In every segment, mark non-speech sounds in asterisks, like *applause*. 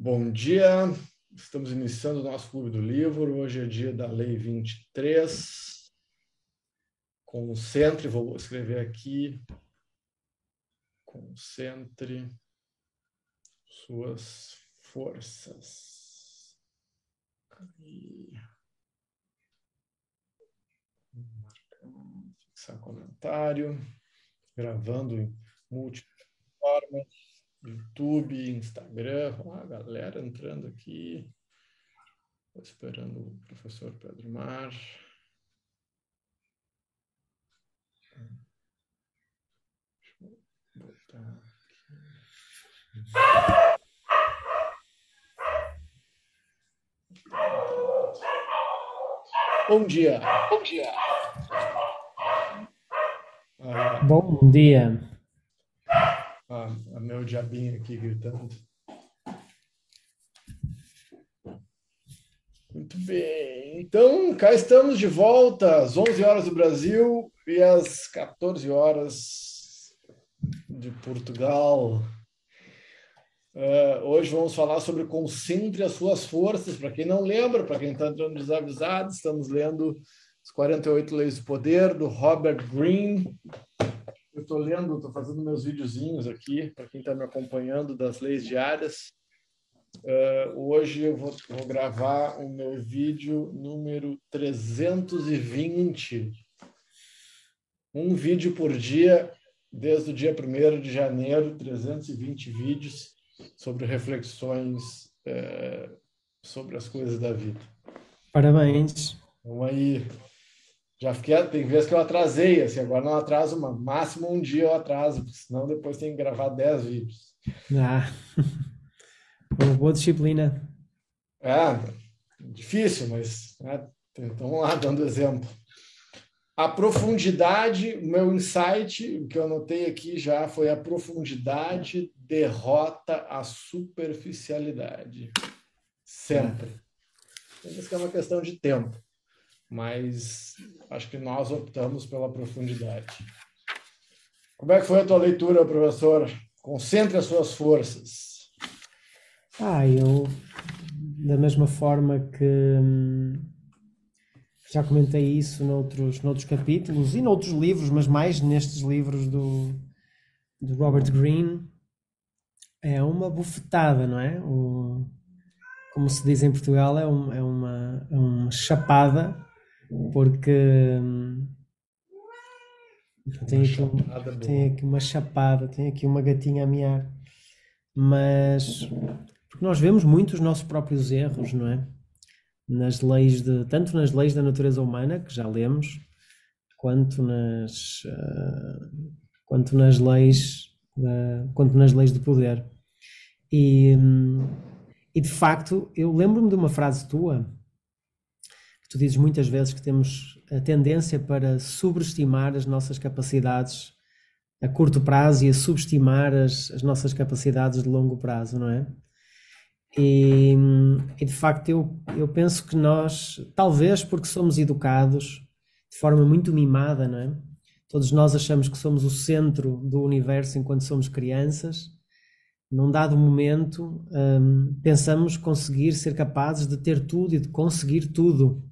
Bom dia, estamos iniciando o nosso Clube do Livro. Hoje é dia da Lei 23. Concentre, vou escrever aqui. Concentre suas forças. Fixar comentário. Gravando em múltiplas formas. YouTube, Instagram, a galera entrando aqui. Estou esperando o professor Pedro Mar. Deixa eu botar aqui. Bom dia. Bom dia. Ah, Bom dia a, a meu diabinho aqui gritando. Muito bem. Então, cá estamos de volta às 11 horas do Brasil e às 14 horas de Portugal. Uh, hoje vamos falar sobre Concentre as Suas Forças. Para quem não lembra, para quem está entrando desavisado, estamos lendo As 48 Leis do Poder, do Robert Greene. Eu estou lendo, estou fazendo meus videozinhos aqui, para quem está me acompanhando, das leis diárias. Uh, hoje eu vou, vou, gravar o meu vídeo número 320. Um vídeo por dia, desde o dia 1 de janeiro, 320 vídeos sobre reflexões uh, sobre as coisas da vida. Parabéns. Vamos aí. Já fiquei, tem vezes que eu atrasei, assim, agora não atraso, uma, máximo um dia eu atraso, senão depois tem que gravar 10 vídeos. Ah, *laughs* uma boa disciplina. É, difícil, mas né, então, vamos lá, dando exemplo. A profundidade, o meu insight, o que eu anotei aqui já foi a profundidade derrota a superficialidade. Sempre. Isso é uma questão de tempo mas acho que nós optamos pela profundidade. Como é que foi a tua leitura, professor? Concentre as suas forças. Ah, eu, da mesma forma que hum, já comentei isso noutros, noutros capítulos e noutros livros, mas mais nestes livros do, do Robert Greene, é uma bufetada, não é? O, como se diz em Portugal, é, um, é, uma, é uma chapada porque hum, tem aqui, um, tem aqui uma chapada, tem aqui uma gatinha a miar, mas porque nós vemos muito os nossos próprios erros, não é? Nas leis de, tanto nas leis da natureza humana, que já lemos, quanto nas, uh, quanto nas leis, uh, quanto nas leis de poder. E, hum, e de facto, eu lembro-me de uma frase tua Tu dizes muitas vezes que temos a tendência para subestimar as nossas capacidades a curto prazo e a subestimar as, as nossas capacidades de longo prazo, não é? E, e, de facto eu, eu penso que nós, talvez porque somos educados de forma muito mimada, não é? Todos nós achamos que somos o centro do universo enquanto somos crianças. Num dado momento, hum, pensamos conseguir ser capazes de ter tudo e de conseguir tudo.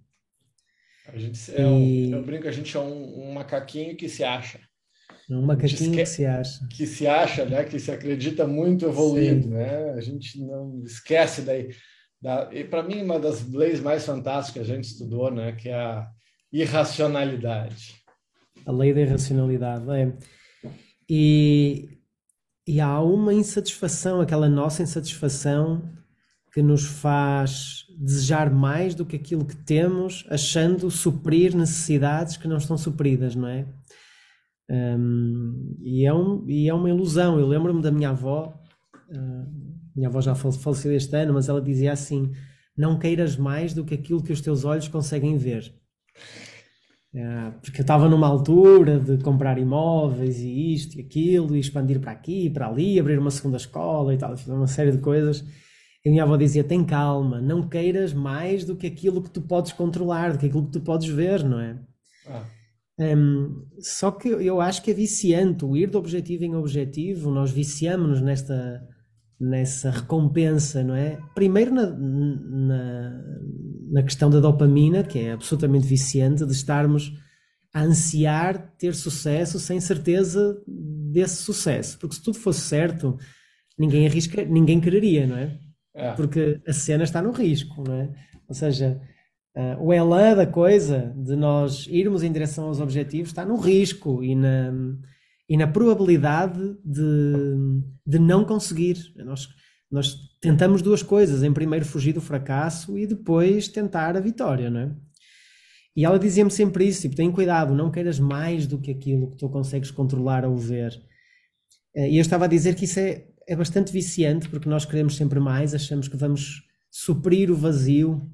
A gente é um, eu brinco, a gente é um, um macaquinho que se acha. Um macaquinho que se acha. Que se acha, né? Que se acredita muito evoluído, Sim. né? A gente não esquece daí. Da, e para mim, uma das leis mais fantásticas que a gente estudou, né? Que é a irracionalidade. A lei da irracionalidade, é. E, e há uma insatisfação, aquela nossa insatisfação que nos faz desejar mais do que aquilo que temos, achando suprir necessidades que não estão supridas, não é? Um, e, é um, e é uma ilusão. Eu lembro-me da minha avó, uh, minha avó já faleceu este ano, mas ela dizia assim: Não queiras mais do que aquilo que os teus olhos conseguem ver. Uh, porque eu estava numa altura de comprar imóveis e isto e aquilo, e expandir para aqui, para ali, abrir uma segunda escola e tal, uma série de coisas. A minha avó dizia: tem calma, não queiras mais do que aquilo que tu podes controlar, do que aquilo que tu podes ver, não é? Ah. Um, só que eu acho que é viciante o ir de objetivo em objetivo, nós viciamos-nos nesta, nessa recompensa, não é? Primeiro na, na, na questão da dopamina, que é absolutamente viciante, de estarmos a ansiar ter sucesso sem certeza desse sucesso. Porque se tudo fosse certo, ninguém arrisca, ninguém quereria, não é? É. Porque a cena está no risco, não é? Ou seja, uh, o elan da coisa, de nós irmos em direção aos objetivos, está no risco e na, e na probabilidade de, de não conseguir. Nós, nós tentamos duas coisas: em primeiro, fugir do fracasso e depois tentar a vitória, não é? E ela dizia-me sempre isso: tipo, tem cuidado, não queiras mais do que aquilo que tu consegues controlar ou ver. Eh, e eu estava a dizer que isso é, é bastante viciante, porque nós queremos sempre mais, achamos que vamos suprir o vazio,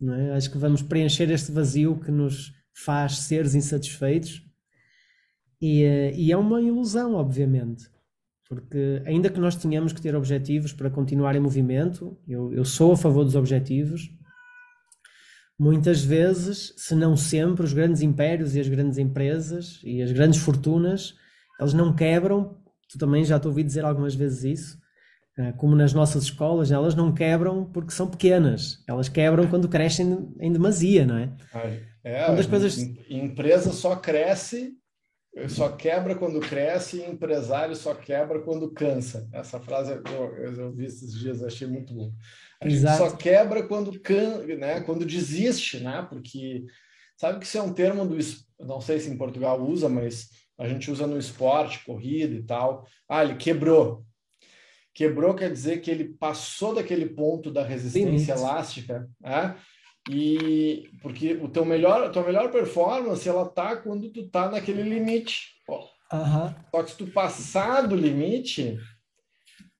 não é? acho que vamos preencher este vazio que nos faz seres insatisfeitos. E, eh, e é uma ilusão, obviamente, porque ainda que nós tenhamos que ter objetivos para continuar em movimento, eu, eu sou a favor dos objetivos, muitas vezes, se não sempre, os grandes impérios e as grandes empresas e as grandes fortunas, eles não quebram, tu também já te ouvi dizer algumas vezes isso, eh, como nas nossas escolas, elas não quebram porque são pequenas, elas quebram quando crescem em demasia, não é? É, quando as coisas... empresa só cresce, só quebra quando cresce e empresário só quebra quando cansa. Essa frase eu, eu vi esses dias, achei muito bom. A Exato. gente só quebra quando, can, né, quando desiste, né? Porque sabe que isso é um termo do. Não sei se em Portugal usa, mas a gente usa no esporte, corrida e tal. Ah, ele quebrou. Quebrou quer dizer que ele passou daquele ponto da resistência elástica, né? E porque o teu melhor, a tua melhor performance ela tá quando tu tá naquele limite. Uhum. Só que se tu passar do limite,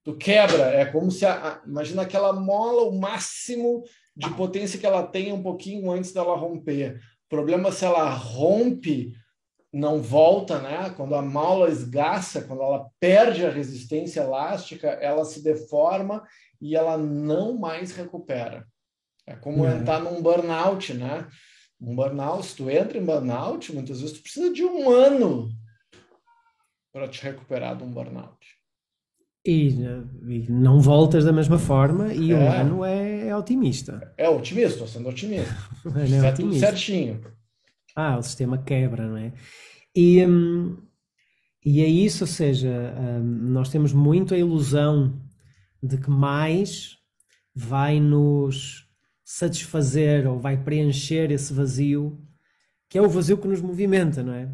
tu quebra. É como se a, imagina aquela mola, o máximo de potência que ela tem um pouquinho antes dela romper. O problema é se ela rompe, não volta, né? Quando a mola esgaça, quando ela perde a resistência elástica, ela se deforma e ela não mais recupera. É como uhum. entrar num burnout, né? Um burnout, se tu entra em burnout, muitas vezes tu precisa de um ano para te recuperar de um burnout. E, e, não voltas da mesma forma e é. um ano é, é, otimista. É otimista, estou sendo otimista. *laughs* é otimista. certinho. Ah, o sistema quebra, não é? E, hum, e é isso, ou seja, hum, nós temos muito a ilusão de que mais vai nos satisfazer ou vai preencher esse vazio, que é o vazio que nos movimenta, não é?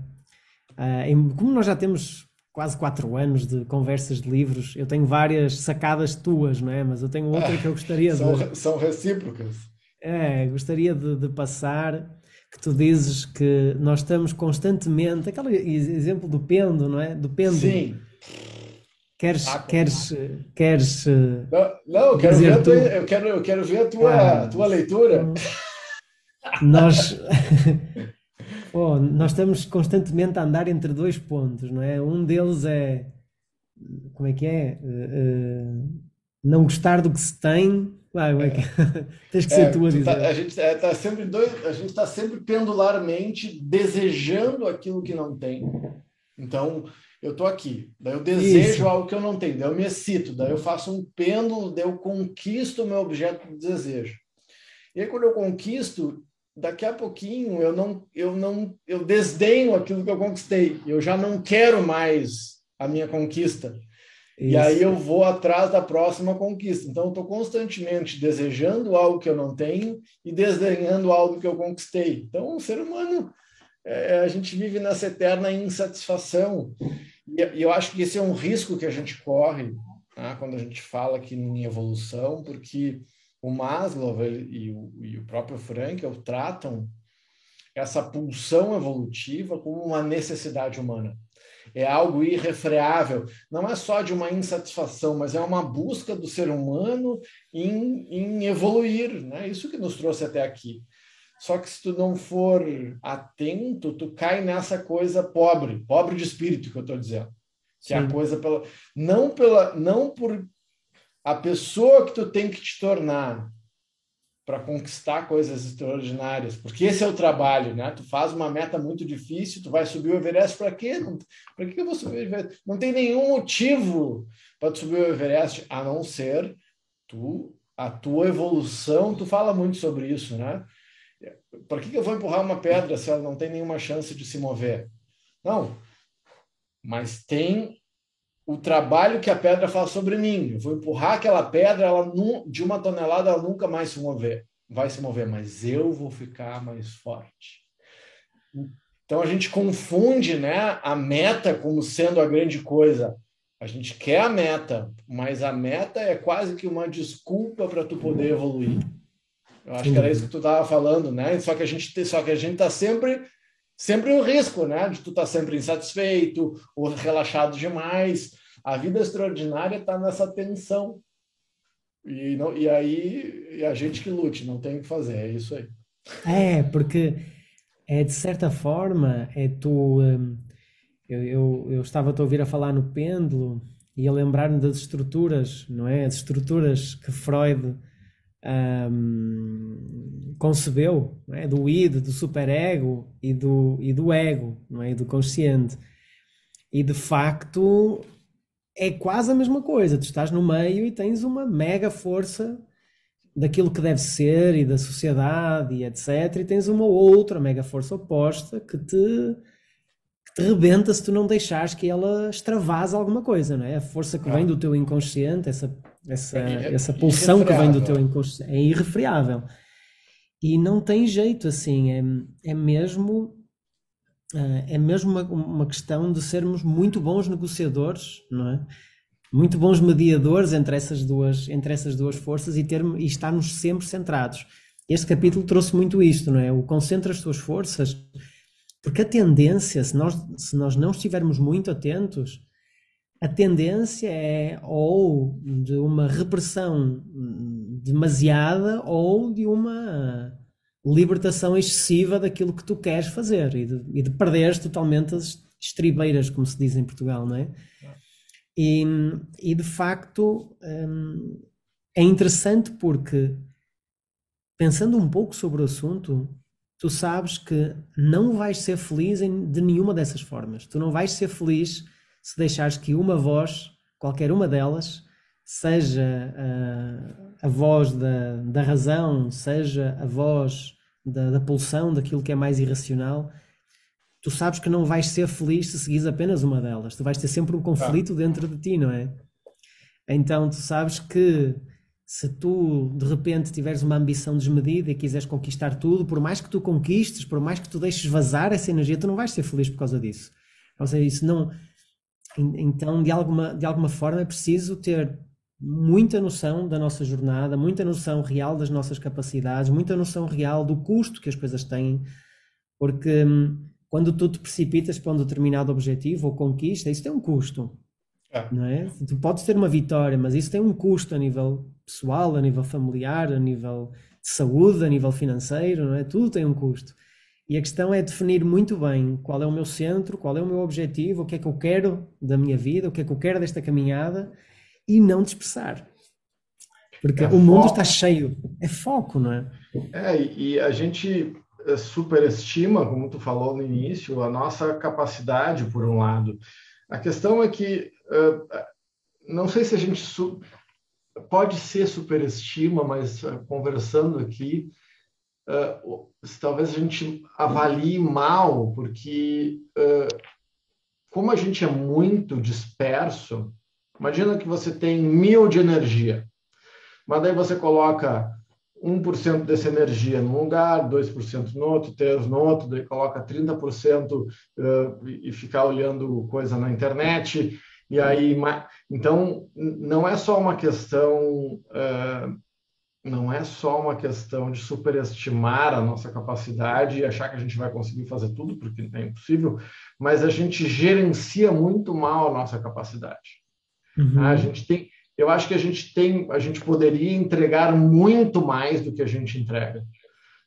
Uh, como nós já temos quase quatro anos de conversas de livros. Eu tenho várias sacadas tuas, não é? Mas eu tenho outra que eu gostaria *laughs* são, de. São recíprocas. É, gostaria de, de, passar. Que tu dizes que nós estamos constantemente. Aquele exemplo do pêndulo, não é? Do pêndulo. Sim. Queres. Ah, queres, queres não, não eu, quero ver tu... eu, quero, eu quero ver a tua, ah, tua leitura. *laughs* Nós. *laughs* Nós estamos constantemente a andar entre dois pontos, não é? Um deles é como é que é? Uh, uh, não gostar do que se tem. Ah, é que... *laughs* Tens que ser é, tu a dizer. Tá, a gente está é, sempre dois, a gente está sempre pendularmente desejando aquilo que não tem. Então, eu estou aqui, daí eu desejo Isso. algo que eu não tenho, daí eu me excito, daí eu faço um pêndulo, daí eu conquisto o meu objeto de desejo. E aí, quando eu conquisto, daqui a pouquinho eu não eu não eu desdenho aquilo que eu conquistei eu já não quero mais a minha conquista Isso. e aí eu vou atrás da próxima conquista então eu estou constantemente desejando algo que eu não tenho e desdenhando algo que eu conquistei então o ser humano é, a gente vive nessa eterna insatisfação e, e, eu acho que esse é um risco que a gente corre né, quando a gente fala aqui em evolução porque o Maslow e o, e o próprio Frankel tratam essa pulsão evolutiva como uma necessidade humana. É algo irrefreável. Não é só de uma insatisfação, mas é uma busca do ser humano em, em evoluir. Né? Isso que nos trouxe até aqui. Só que se tu não for atento, tu cai nessa coisa pobre, pobre de espírito que eu estou dizendo. Que Sim. é a coisa pela não pela não por a pessoa que tu tem que te tornar, para conquistar coisas extraordinárias, porque esse é o trabalho, né? Tu faz uma meta muito difícil, tu vai subir o Everest para quê? Para que eu vou subir o Everest? Não tem nenhum motivo para subir o Everest a não ser tu a tua evolução. Tu fala muito sobre isso, né? Para que eu vou empurrar uma pedra se ela não tem nenhuma chance de se mover? Não, mas tem o trabalho que a pedra faz sobre mim. Eu vou empurrar aquela pedra, ela de uma tonelada ela nunca mais se mover, vai se mover, mas eu vou ficar mais forte. Então a gente confunde, né, a meta como sendo a grande coisa. A gente quer a meta, mas a meta é quase que uma desculpa para tu poder evoluir. Eu acho que era isso que tu estava falando, né? Só que a gente só que a gente está sempre sempre um risco, né? De tu estar tá sempre insatisfeito ou relaxado demais. A vida extraordinária está nessa tensão. E, não, e aí e a gente que lute, não tem o que fazer, é isso aí. É, porque é de certa forma, é tu. Hum, eu, eu, eu estava a ouvir a falar no pêndulo e a lembrar-me das estruturas, não é? As estruturas que Freud um, concebeu, é? do id, do superego e do, e do ego, não é? do consciente. E de facto é quase a mesma coisa. Tu estás no meio e tens uma mega força daquilo que deve ser e da sociedade e etc. E tens uma outra mega força oposta que te, que te rebenta se tu não deixares que ela extravase alguma coisa, não é? A força que vem do teu inconsciente, essa essa, é, essa pulsão que vem do teu inconsciente é irrefriável. E não tem jeito assim, é, é mesmo eh, é mesmo uma, uma questão de sermos muito bons negociadores, não é? Muito bons mediadores entre essas duas, entre essas duas forças e, ter, e estarmos sempre centrados. Este capítulo trouxe muito isto, não é? O concentra as tuas forças, porque a tendência, se nós, se nós não estivermos muito atentos, a tendência é ou de uma repressão demasiada ou de uma libertação excessiva daquilo que tu queres fazer e de, e de perderes totalmente as estribeiras, como se diz em Portugal, não é? E, e de facto hum, é interessante porque, pensando um pouco sobre o assunto, tu sabes que não vais ser feliz de nenhuma dessas formas. Tu não vais ser feliz se deixares que uma voz, qualquer uma delas, seja a, a voz da, da razão, seja a voz da, da pulsão, daquilo que é mais irracional, tu sabes que não vais ser feliz se seguires apenas uma delas. Tu vais ter sempre um conflito ah. dentro de ti, não é? Então tu sabes que se tu de repente tiveres uma ambição desmedida e quiseres conquistar tudo, por mais que tu conquistes, por mais que tu deixes vazar essa energia, tu não vais ser feliz por causa disso. Ou seja, isso não, então, de alguma, de alguma forma, é preciso ter muita noção da nossa jornada, muita noção real das nossas capacidades, muita noção real do custo que as coisas têm, porque hum, quando tu te precipitas para um determinado objetivo ou conquista, isso tem um custo. É. Não é? Tu podes ter uma vitória, mas isso tem um custo a nível pessoal, a nível familiar, a nível de saúde, a nível financeiro, não é? Tudo tem um custo. E a questão é definir muito bem qual é o meu centro, qual é o meu objetivo, o que é que eu quero da minha vida, o que é que eu quero desta caminhada e não dispersar. Porque é o mundo está cheio, é foco, não é? É, e a gente eh, superestima, como tu falou no início, a nossa capacidade, por um lado. A questão é que, uh, não sei se a gente pode ser superestima, mas uh, conversando aqui, uh, talvez a gente avalie mal, porque uh, como a gente é muito disperso, imagina que você tem mil de energia, mas daí você coloca 1% dessa energia num lugar, 2% no outro, 3% no outro, daí coloca 30% uh, e ficar olhando coisa na internet. E aí, então, não é só uma questão uh, não é só uma questão de superestimar a nossa capacidade e achar que a gente vai conseguir fazer tudo, porque é impossível, mas a gente gerencia muito mal a nossa capacidade. Uhum. A gente tem, eu acho que a gente tem, a gente poderia entregar muito mais do que a gente entrega.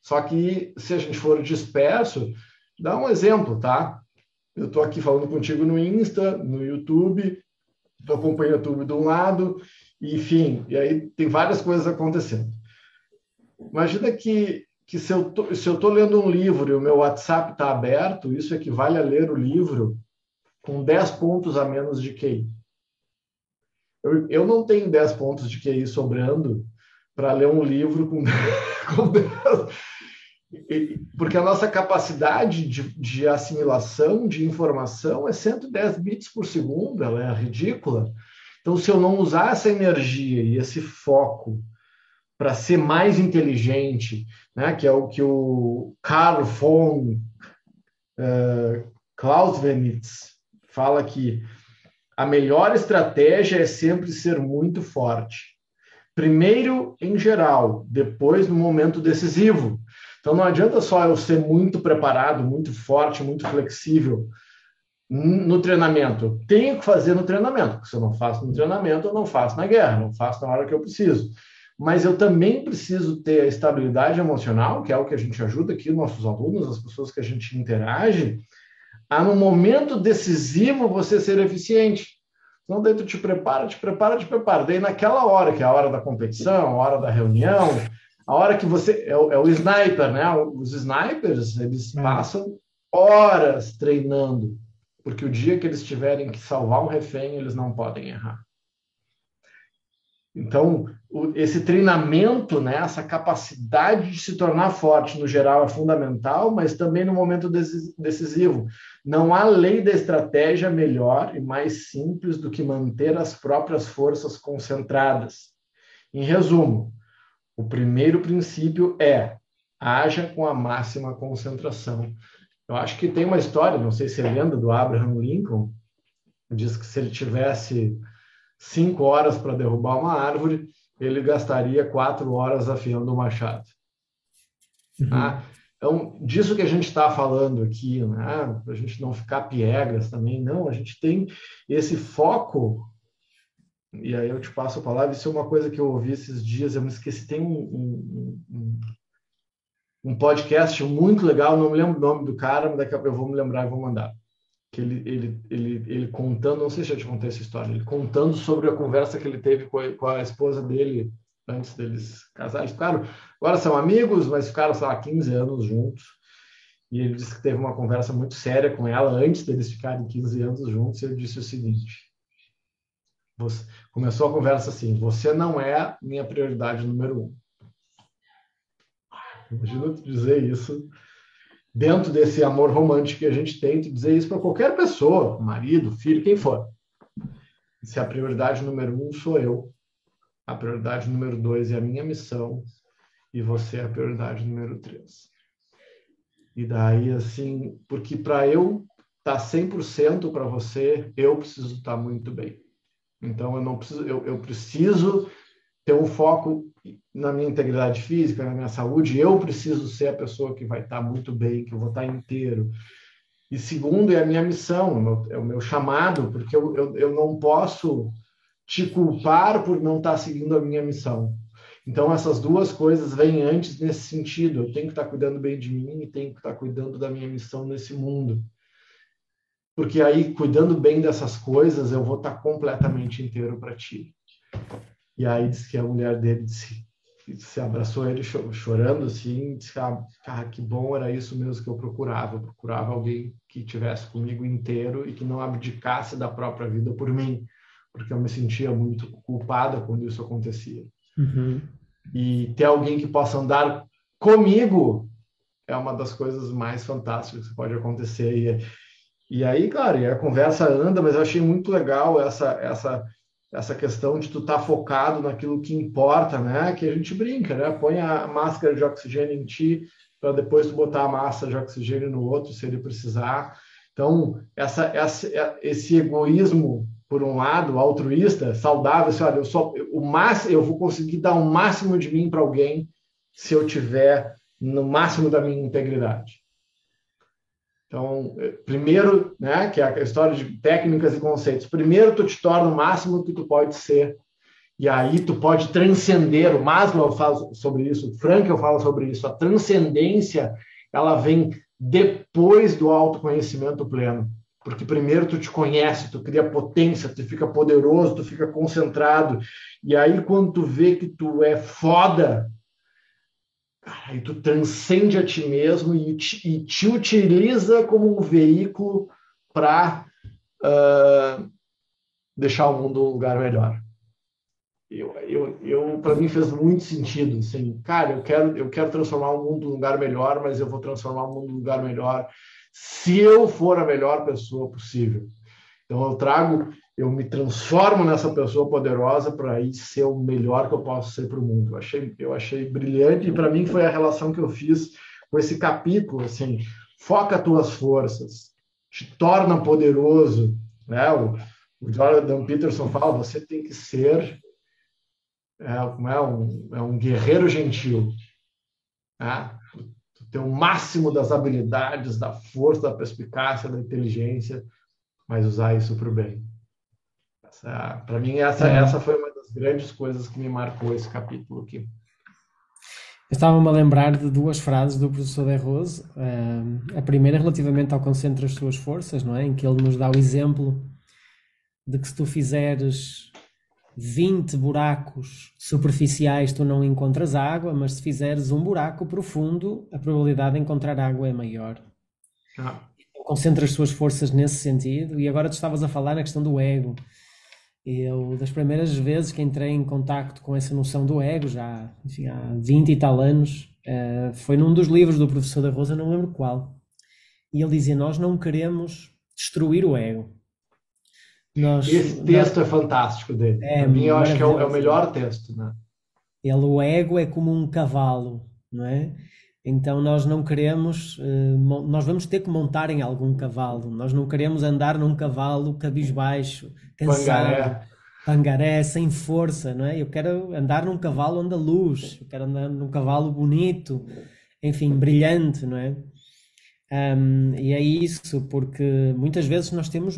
Só que se a gente for disperso, dá um exemplo, tá? Eu estou aqui falando contigo no Insta, no YouTube, tu acompanha o YouTube de um lado, enfim, e aí tem várias coisas acontecendo. imagina que, que se eu tô, se eu estou lendo um livro e o meu WhatsApp está aberto, isso equivale a ler o livro com 10 pontos a menos de QI. Eu, eu não tenho 10 pontos de QI sobrando para ler um livro com, *laughs* com 10, porque a nossa capacidade de, de, assimilação de informação é 110 bits por segundo, ela é ridícula. Então, se eu não usar essa energia e esse foco para ser mais inteligente, né, que é o que o Carl von uh, Clausewitz fala que a melhor estratégia é sempre ser muito forte. Primeiro em geral, depois no momento decisivo. Então não adianta só eu ser muito preparado, muito forte, muito flexível no treinamento. Eu tenho que fazer no treinamento, porque se eu não faço no treinamento, eu não faço na guerra, não faço na hora que eu preciso. Mas eu também preciso ter a estabilidade emocional, que é o que a gente ajuda aqui nossos alunos, as pessoas que a gente interage, a no momento decisivo você ser eficiente. Então, daí tu te prepara, te prepara, te prepara. Daí naquela hora, que é a hora da competição, a hora da reunião, a hora que você é o, é o sniper, né? Os snipers eles é. passam horas treinando, porque o dia que eles tiverem que salvar um refém eles não podem errar. Então, o, esse treinamento, né, essa capacidade de se tornar forte, no geral, é fundamental, mas também no momento decisivo. Não há lei da estratégia melhor e mais simples do que manter as próprias forças concentradas. Em resumo, o primeiro princípio é haja com a máxima concentração. Eu acho que tem uma história, não sei se é lenda do Abraham Lincoln, diz que se ele tivesse cinco horas para derrubar uma árvore, ele gastaria quatro horas afiando o machado. Uhum. Ah, então, disso que a gente está falando aqui, né? para a gente não ficar piegas também, não, a gente tem esse foco e aí eu te passo a palavra. Isso é uma coisa que eu ouvi esses dias, eu me esqueci. Tem um, um, um podcast muito legal, não me lembro o nome do cara, mas daqui a pouco eu vou me lembrar e vou mandar. Que ele, ele, ele, ele contando, não sei se eu te contei essa história, ele contando sobre a conversa que ele teve com a, com a esposa dele antes deles casarem. Ficaram, agora são amigos, mas ficaram, sei lá, 15 anos juntos. E ele disse que teve uma conversa muito séria com ela antes deles ficarem 15 anos juntos. E ele disse o seguinte: você, começou a conversa assim: você não é minha prioridade número um. Imagina tu dizer isso dentro desse amor romântico que a gente tem, tu dizer isso para qualquer pessoa, marido, filho, quem for. Se a prioridade número um sou eu, a prioridade número dois é a minha missão e você é a prioridade número três. E daí, assim, porque para eu estar tá 100% para você, eu preciso estar tá muito bem. Então eu não preciso, eu, eu preciso ter um foco na minha integridade física, na minha saúde. Eu preciso ser a pessoa que vai estar muito bem, que eu vou estar inteiro. E segundo é a minha missão, é o meu, chamado, porque eu, eu, eu não posso te culpar por não estar seguindo a minha missão. Então, essas duas coisas vêm antes nesse sentido. Eu tenho que estar cuidando bem de mim e tenho que estar cuidando da minha missão nesse mundo porque aí, cuidando bem dessas coisas, eu vou estar completamente inteiro para ti. E aí, disse que a mulher dele disse, se abraçou ele chorando assim, disse, ah, que bom, era isso mesmo que eu procurava. Eu procurava alguém que tivesse comigo inteiro e que não abdicasse da própria vida por mim, porque eu me sentia muito culpada quando isso acontecia. Uhum. E ter alguém que possa andar comigo é uma das coisas mais fantásticas que pode acontecer. E, e aí, claro, a conversa anda, mas eu achei muito legal essa essa essa questão de tu estar tá focado naquilo que importa, né? Que a gente brinca, né? Põe a máscara de oxigênio em ti para depois tu botar a máscara de oxigênio no outro, se ele precisar. Então, essa, essa esse egoísmo por um lado, altruísta, saudável, assim, olha, eu só o máximo, eu vou conseguir dar o máximo de mim para alguém se eu tiver no máximo da minha integridade. Então, primeiro, né, que é a história de técnicas e conceitos. Primeiro, tu te torna o máximo que tu pode ser. E aí tu pode transcender. O Maslow fala sobre isso, o Frankl fala sobre isso. A transcendência, ela vem depois do autoconhecimento pleno. Porque primeiro tu te conhece, tu cria potência, tu fica poderoso, tu fica concentrado. E aí quando tu vê que tu é foda, Aí tu transcende a ti mesmo e te, e te utiliza como um veículo para uh, deixar o mundo um lugar melhor. Eu, eu, eu para mim fez muito sentido, assim, cara, eu quero, eu quero transformar o mundo um lugar melhor, mas eu vou transformar o mundo um lugar melhor se eu for a melhor pessoa possível. Então eu trago, eu me transformo nessa pessoa poderosa para aí ser o melhor que eu posso ser para o mundo. Eu achei, eu achei brilhante e para mim foi a relação que eu fiz com esse capítulo, assim, foca tuas forças, te torna poderoso, né? O, o Jordan Peterson fala, você tem que ser é, é, um, é um guerreiro gentil, né? ter o máximo das habilidades, da força, da perspicácia, da inteligência, mas usar isso para o bem. Para mim, essa, é. essa foi uma das grandes coisas que me marcou esse capítulo aqui. Estava-me a lembrar de duas frases do professor De Rose. Uh, a primeira relativamente ao concentra as suas forças, não é? Em que ele nos dá o exemplo de que se tu fizeres 20 buracos superficiais tu não encontras água, mas se fizeres um buraco profundo, a probabilidade de encontrar água é maior. Ah. Concentra as suas forças nesse sentido. E agora tu estavas a falar na questão do ego. Eu, das primeiras vezes que entrei em contacto com essa noção do ego, já enfim, há 20 e tal anos, uh, foi num dos livros do professor da Rosa, não lembro qual. E ele dizia: Nós não queremos destruir o ego. Nós, Esse texto nós... é fantástico dele. É, Para mim, eu acho que é o, é o melhor texto. Né? Ele, o ego é como um cavalo, não é? Então nós não queremos, uh, nós vamos ter que montar em algum cavalo. Nós não queremos andar num cavalo cabisbaixo, cansado, pangaré, pangaré sem força, não é? Eu quero andar num cavalo onde a luz, eu quero andar num cavalo bonito, enfim, brilhante, não é? Um, e é isso, porque muitas vezes nós temos,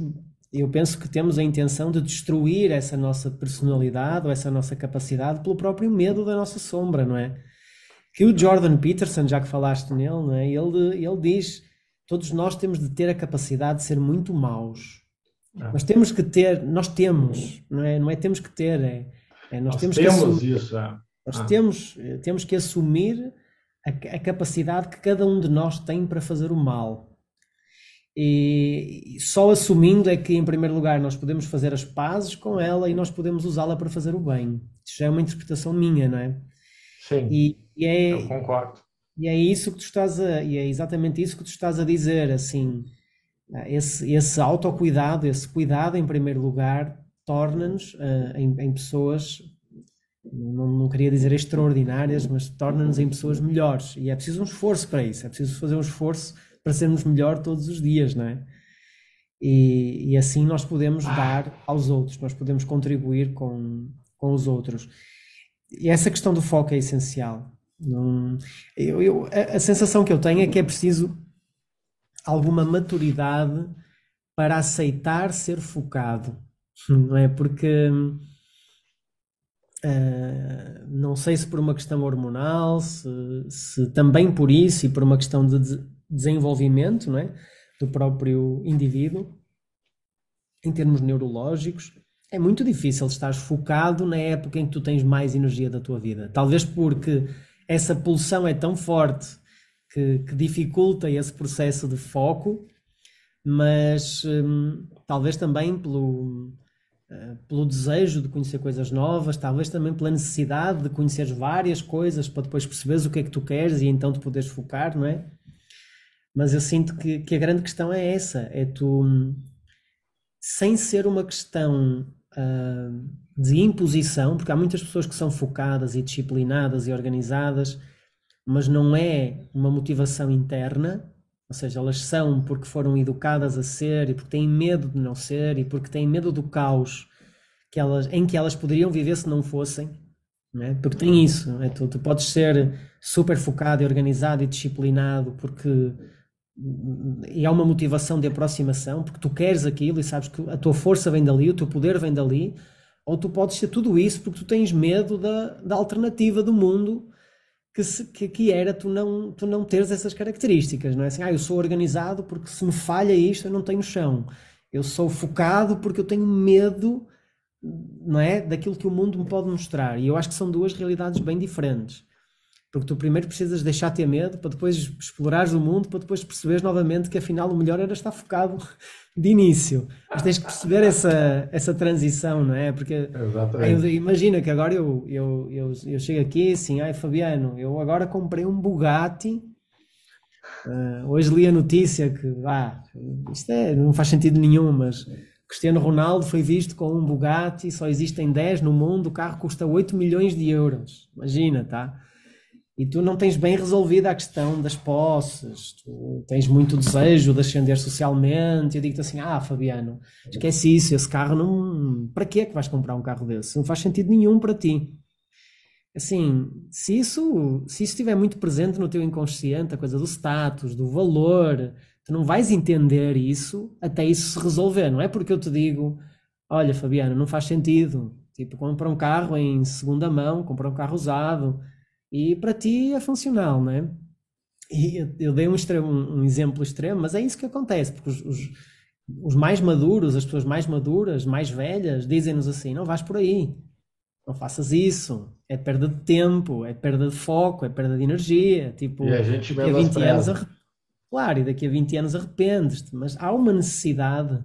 eu penso que temos a intenção de destruir essa nossa personalidade ou essa nossa capacidade pelo próprio medo da nossa sombra, não é? Que o Jordan Peterson, já que falaste nele, né, ele, ele diz: todos nós temos de ter a capacidade de ser muito maus. Ah. Nós temos que ter, nós temos, não é? Não é temos que ter, é, é nós, nós, temos, temos que assumir, isso. É. Nós ah. temos, temos que assumir a, a, capacidade que cada um de nós tem para fazer o mal. E só assumindo é que, em primeiro lugar, nós podemos fazer as pazes com ela e nós podemos usá-la para fazer o bem. Isso já é uma interpretação minha, não é? Sim. E, e é, eu concordo. E é isso que tu estás a, e é exatamente isso que tu estás a dizer, assim, esse, esse autocuidado, esse cuidado em primeiro lugar, torna-nos uh, em, em, pessoas, não, não queria dizer extraordinárias, mas torna-nos em pessoas melhores. E é preciso um esforço para isso, é preciso fazer um esforço para sermos melhor todos os dias, não é? E, e assim nós podemos ah. dar aos outros, nós podemos contribuir com, com os outros. E essa questão do foco é essencial. Não, eu, eu, a, a, sensação que eu tenho é que é preciso alguma maturidade para aceitar ser focado, não é? Porque uh, não sei se por uma questão hormonal, se, se, também por isso e por uma questão de, de desenvolvimento, não é? Do próprio indivíduo, em termos neurológicos, é muito difícil estar focado na época em que tu tens mais energia da tua vida. Talvez porque essa pulsão é tão forte que, que dificulta esse processo de foco, mas hum, talvez também pelo, uh, pelo desejo de conhecer coisas novas, talvez também pela necessidade de conhecer várias coisas para depois perceberes o que é que tu queres e então te poderes focar, não é? Mas eu sinto que, que a grande questão é essa: é tu, hum, sem ser uma questão uh, de imposição, porque há muitas pessoas que são focadas e disciplinadas e organizadas, mas não é uma motivação interna, ou seja, elas são porque foram educadas a ser e porque têm medo de não ser e porque têm medo do caos que elas, em que elas poderiam viver se não fossem. É? Porque tem isso, é? tu, tu podes ser super focado e organizado e disciplinado porque e há uma motivação de aproximação, porque tu queres aquilo e sabes que a tua força vem dali, o teu poder vem dali, ou tu podes ser tudo isso porque tu tens medo da, da alternativa do mundo que, se, que, que, era tu não, tu não teres essas características, não é? Assim, ah, eu sou organizado porque se me falha isto eu não tenho chão, eu sou focado porque eu tenho medo, não é, daquilo que o mundo me pode mostrar, e eu acho que são duas realidades bem diferentes. Porque tu primeiro precisas deixar ter medo, para depois explorares o mundo, para depois perceberes novamente que afinal o melhor era estar focado de início. Mas tens que perceber essa, essa transição, não é? Porque imagina que agora eu, eu, eu, eu chego aqui assim, ai Fabiano, eu agora comprei um Bugatti. Uh, hoje li a notícia que ah, isto é, não faz sentido nenhum, mas Cristiano Ronaldo foi visto com um Bugatti, só existem 10 no mundo, o carro custa 8 milhões de euros. Imagina, tá? E tu não tens bem resolvida a questão das posses, tu tens muito desejo de ascender socialmente. Eu digo-te assim: ah, Fabiano, esquece isso, esse carro não. Para que é que vais comprar um carro desse? Não faz sentido nenhum para ti. Assim, se isso, se isso estiver muito presente no teu inconsciente, a coisa do status, do valor, Tu não vais entender isso até isso se resolver. Não é porque eu te digo, olha, Fabiano, não faz sentido. Tipo, compra um carro em segunda mão, compra um carro usado e para ti é funcional, não é? E eu, eu dei um, extremo, um, exemplo extremo, mas é isso que acontece, porque os, os, os mais maduros, as pessoas mais maduras, mais velhas, dizem-nos assim: não vais por aí, não faças isso, é perda de tempo, é perda de foco, é perda de energia. Tipo, e a gente daqui a 20 anos Claro, e daqui a 20 anos arrependes-te, mas há uma necessidade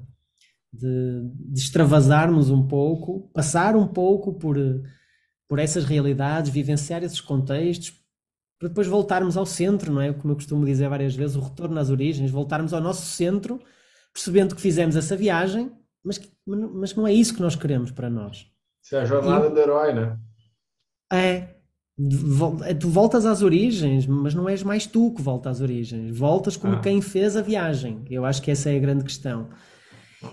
de, de, extravasarmos um pouco, passar um pouco por, por essas realidades, vivenciar esses contextos, para depois voltarmos ao centro, não é? Como eu costumo dizer várias vezes, o retorno às origens, voltarmos ao nosso centro, percebendo que fizemos essa viagem, mas, mas não é isso que nós queremos para nós. Isso é a jornada e, do herói, né? É, tu voltas às origens, mas não és mais tu que volta às origens. Voltas como ah. quem fez a viagem. Eu acho que essa é a grande questão.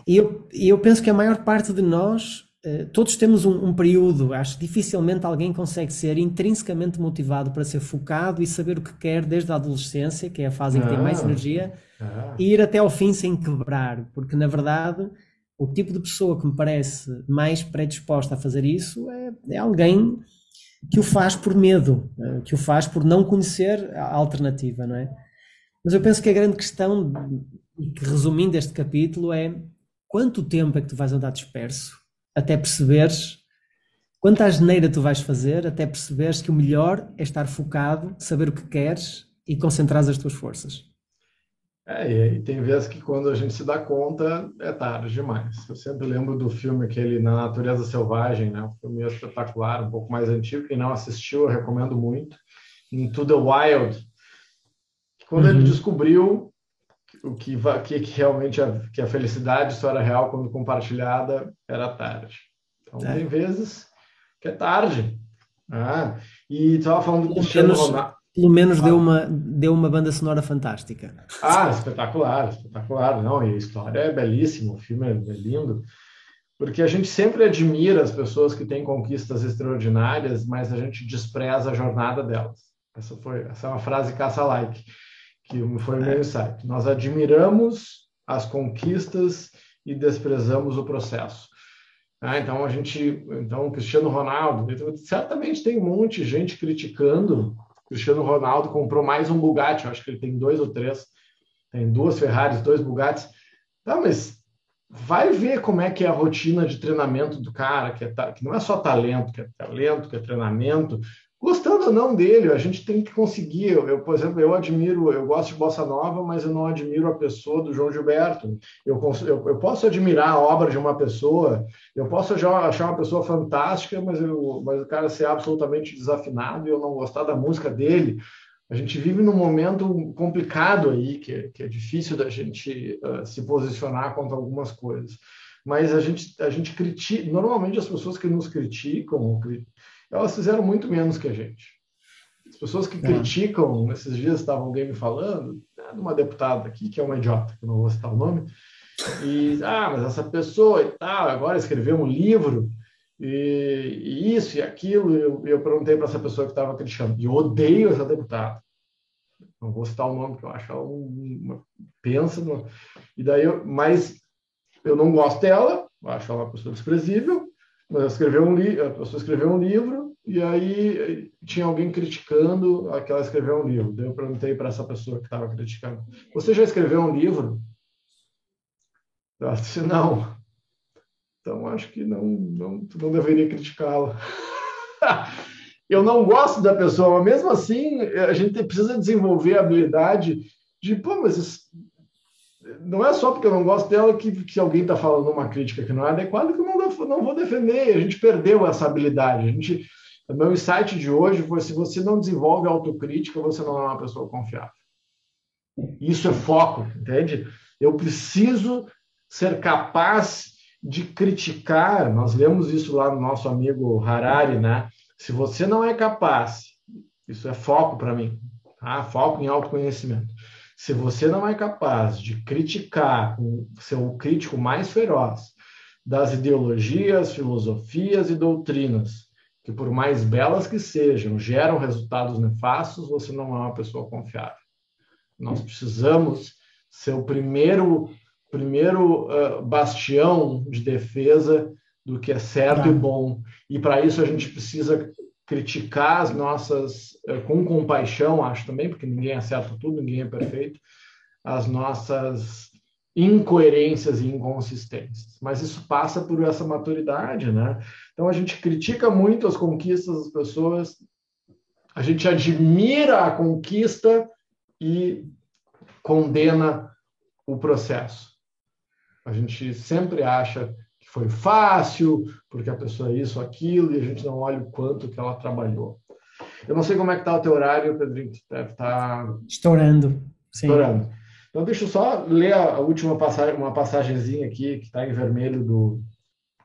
E eu, eu penso que a maior parte de nós, todos temos um, um, período, acho que dificilmente alguém consegue ser intrinsecamente motivado para ser focado e saber o que quer desde a adolescência, que é a fase em que ah. tem mais ah. energia, ah. e ir até ao fim sem quebrar. Porque, na verdade, o tipo de pessoa que me parece mais predisposta a fazer isso é, é alguém que o faz por medo, eh, que o faz por não conhecer a alternativa, não é? Mas eu penso que a grande questão, que resumindo este capítulo, é quanto tempo é que tu vais andar disperso até perceberes quanta asneira tu vais fazer até perceberes que o melhor é estar focado, saber o que queres e concentrar as tuas forças. É, e tem vezes que quando a gente se dá conta, é tarde demais. Eu sempre lembro do filme aquele Na Natureza Selvagem, né? Um filme espetacular, um pouco mais antigo. Quem não assistiu, eu recomendo muito. Into the Wild. Quando uhum. ele descobriu o que, que, que realmente a, que a felicidade só era real quando compartilhada, era tarde. Então, é. tem vezes que é tarde. Ah, e estava falando do Cristiano Ronaldo pelo menos ah. deu, uma, deu uma banda sonora fantástica. Ah, espetacular, espetacular. Não, e a história é belíssima, o filme é, é lindo. Porque a gente sempre admira as pessoas que têm conquistas extraordinárias, mas a gente despreza a jornada delas. Essa, foi, essa é uma frase caça-like, que foi o meu é. insight. Nós admiramos as conquistas e desprezamos o processo. Ah, então a gente, então o Cristiano Ronaldo, certamente tem um monte de gente criticando Cristiano Ronaldo comprou mais um Bugatti, acho que ele tem dois ou três, tem duas Ferraris, dois Bugattis. Tá, mas vai ver como é que é a rotina de treinamento do cara, que, é, que não é só talento, que é talento, que é treinamento, Gostando ou não dele, a gente tem que conseguir. Eu, por exemplo, eu admiro, eu gosto de bossa nova, mas eu não admiro a pessoa do João Gilberto. Eu, eu, eu posso admirar a obra de uma pessoa, eu posso achar uma pessoa fantástica, mas, eu, mas o cara ser absolutamente desafinado e eu não gostar da música dele. A gente vive num momento complicado aí, que é, que é difícil da gente uh, se posicionar contra algumas coisas. Mas a gente, a gente critica, normalmente as pessoas que nos criticam, elas fizeram muito menos que a gente. As pessoas que é. criticam, esses dias estava alguém me falando, né, de uma deputada aqui, que é uma idiota, que eu não vou citar o nome, e, ah, mas essa pessoa e tal, agora escreveu um livro, e, e isso e aquilo, e eu, eu perguntei para essa pessoa que estava criticando, e eu odeio essa deputada. Não vou citar o nome, que eu acho ela uma, pensa, no, e daí eu, mas eu não gosto dela, acho ela uma pessoa desprezível, mas escreveu um li a pessoa escreveu um livro e aí tinha alguém criticando que ela escreveu um livro. Daí eu perguntei para essa pessoa que estava criticando: Você já escreveu um livro? Ela disse: Não. Então acho que não, não, não deveria criticá-la. *laughs* eu não gosto da pessoa, mas mesmo assim a gente precisa desenvolver a habilidade de, pô, mas isso, não é só porque eu não gosto dela que, que alguém está falando uma crítica que não é adequada que eu não, não vou defender. A gente perdeu essa habilidade. A gente, o meu insight de hoje foi: se você não desenvolve autocrítica, você não é uma pessoa confiável. Isso é foco, entende? Eu preciso ser capaz de criticar. Nós lemos isso lá no nosso amigo Harari, né? Se você não é capaz, isso é foco para mim, tá? Foco em autoconhecimento. Se você não é capaz de criticar, ser o crítico mais feroz das ideologias, filosofias e doutrinas, que por mais belas que sejam, geram resultados nefastos, você não é uma pessoa confiável. Nós precisamos ser o primeiro primeiro uh, bastião de defesa do que é certo e bom. E para isso a gente precisa criticar as nossas, uh, com compaixão, acho também, porque ninguém acerta tudo, ninguém é perfeito, as nossas incoerências e inconsistências. Mas isso passa por essa maturidade, né? Então a gente critica muito as conquistas das pessoas, a gente admira a conquista e condena o processo. A gente sempre acha que foi fácil, porque a pessoa é isso, aquilo, e a gente não olha o quanto que ela trabalhou. Eu não sei como é que está o teu horário, Pedrinho, deve estar... Tá Estourando. Sim. Estourando. Então, deixa eu só ler a última passagem, uma passagenzinha aqui, que está em vermelho, do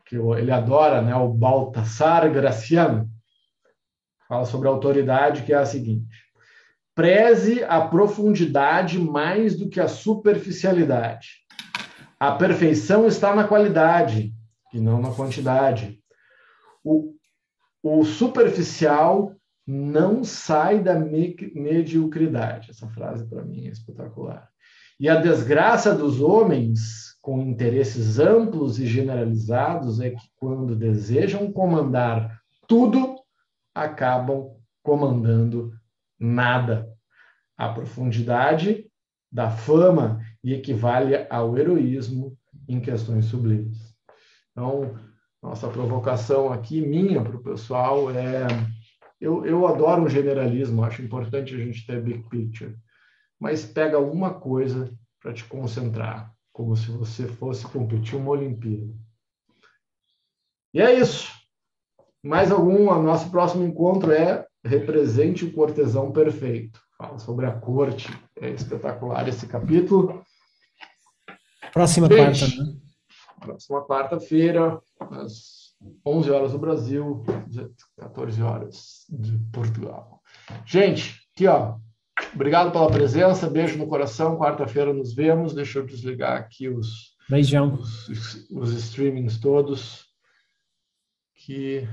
que ele adora, né? o Baltasar Graciano. Fala sobre a autoridade, que é a seguinte. Preze a profundidade mais do que a superficialidade a perfeição está na qualidade e não na quantidade. O, o superficial não sai da mediocridade. Essa frase para mim é espetacular. E a desgraça dos homens com interesses amplos e generalizados é que quando desejam comandar tudo, acabam comandando nada. A profundidade da fama e equivale ao heroísmo em questões sublimes. Então, nossa provocação aqui, minha para o pessoal, é. Eu, eu adoro um generalismo, acho importante a gente ter big picture, mas pega uma coisa para te concentrar, como se você fosse competir uma Olimpíada. E é isso. Mais algum? O nosso próximo encontro é Represente o Cortesão Perfeito. Fala sobre a corte. É espetacular esse capítulo. Próxima quarta, né? Próxima quarta-feira, às 11 horas do Brasil, 14 horas de Portugal. Gente, aqui ó, obrigado pela presença, beijo no coração. Quarta-feira nos vemos. Deixa eu desligar aqui os, Beijão. os, os streamings todos. Que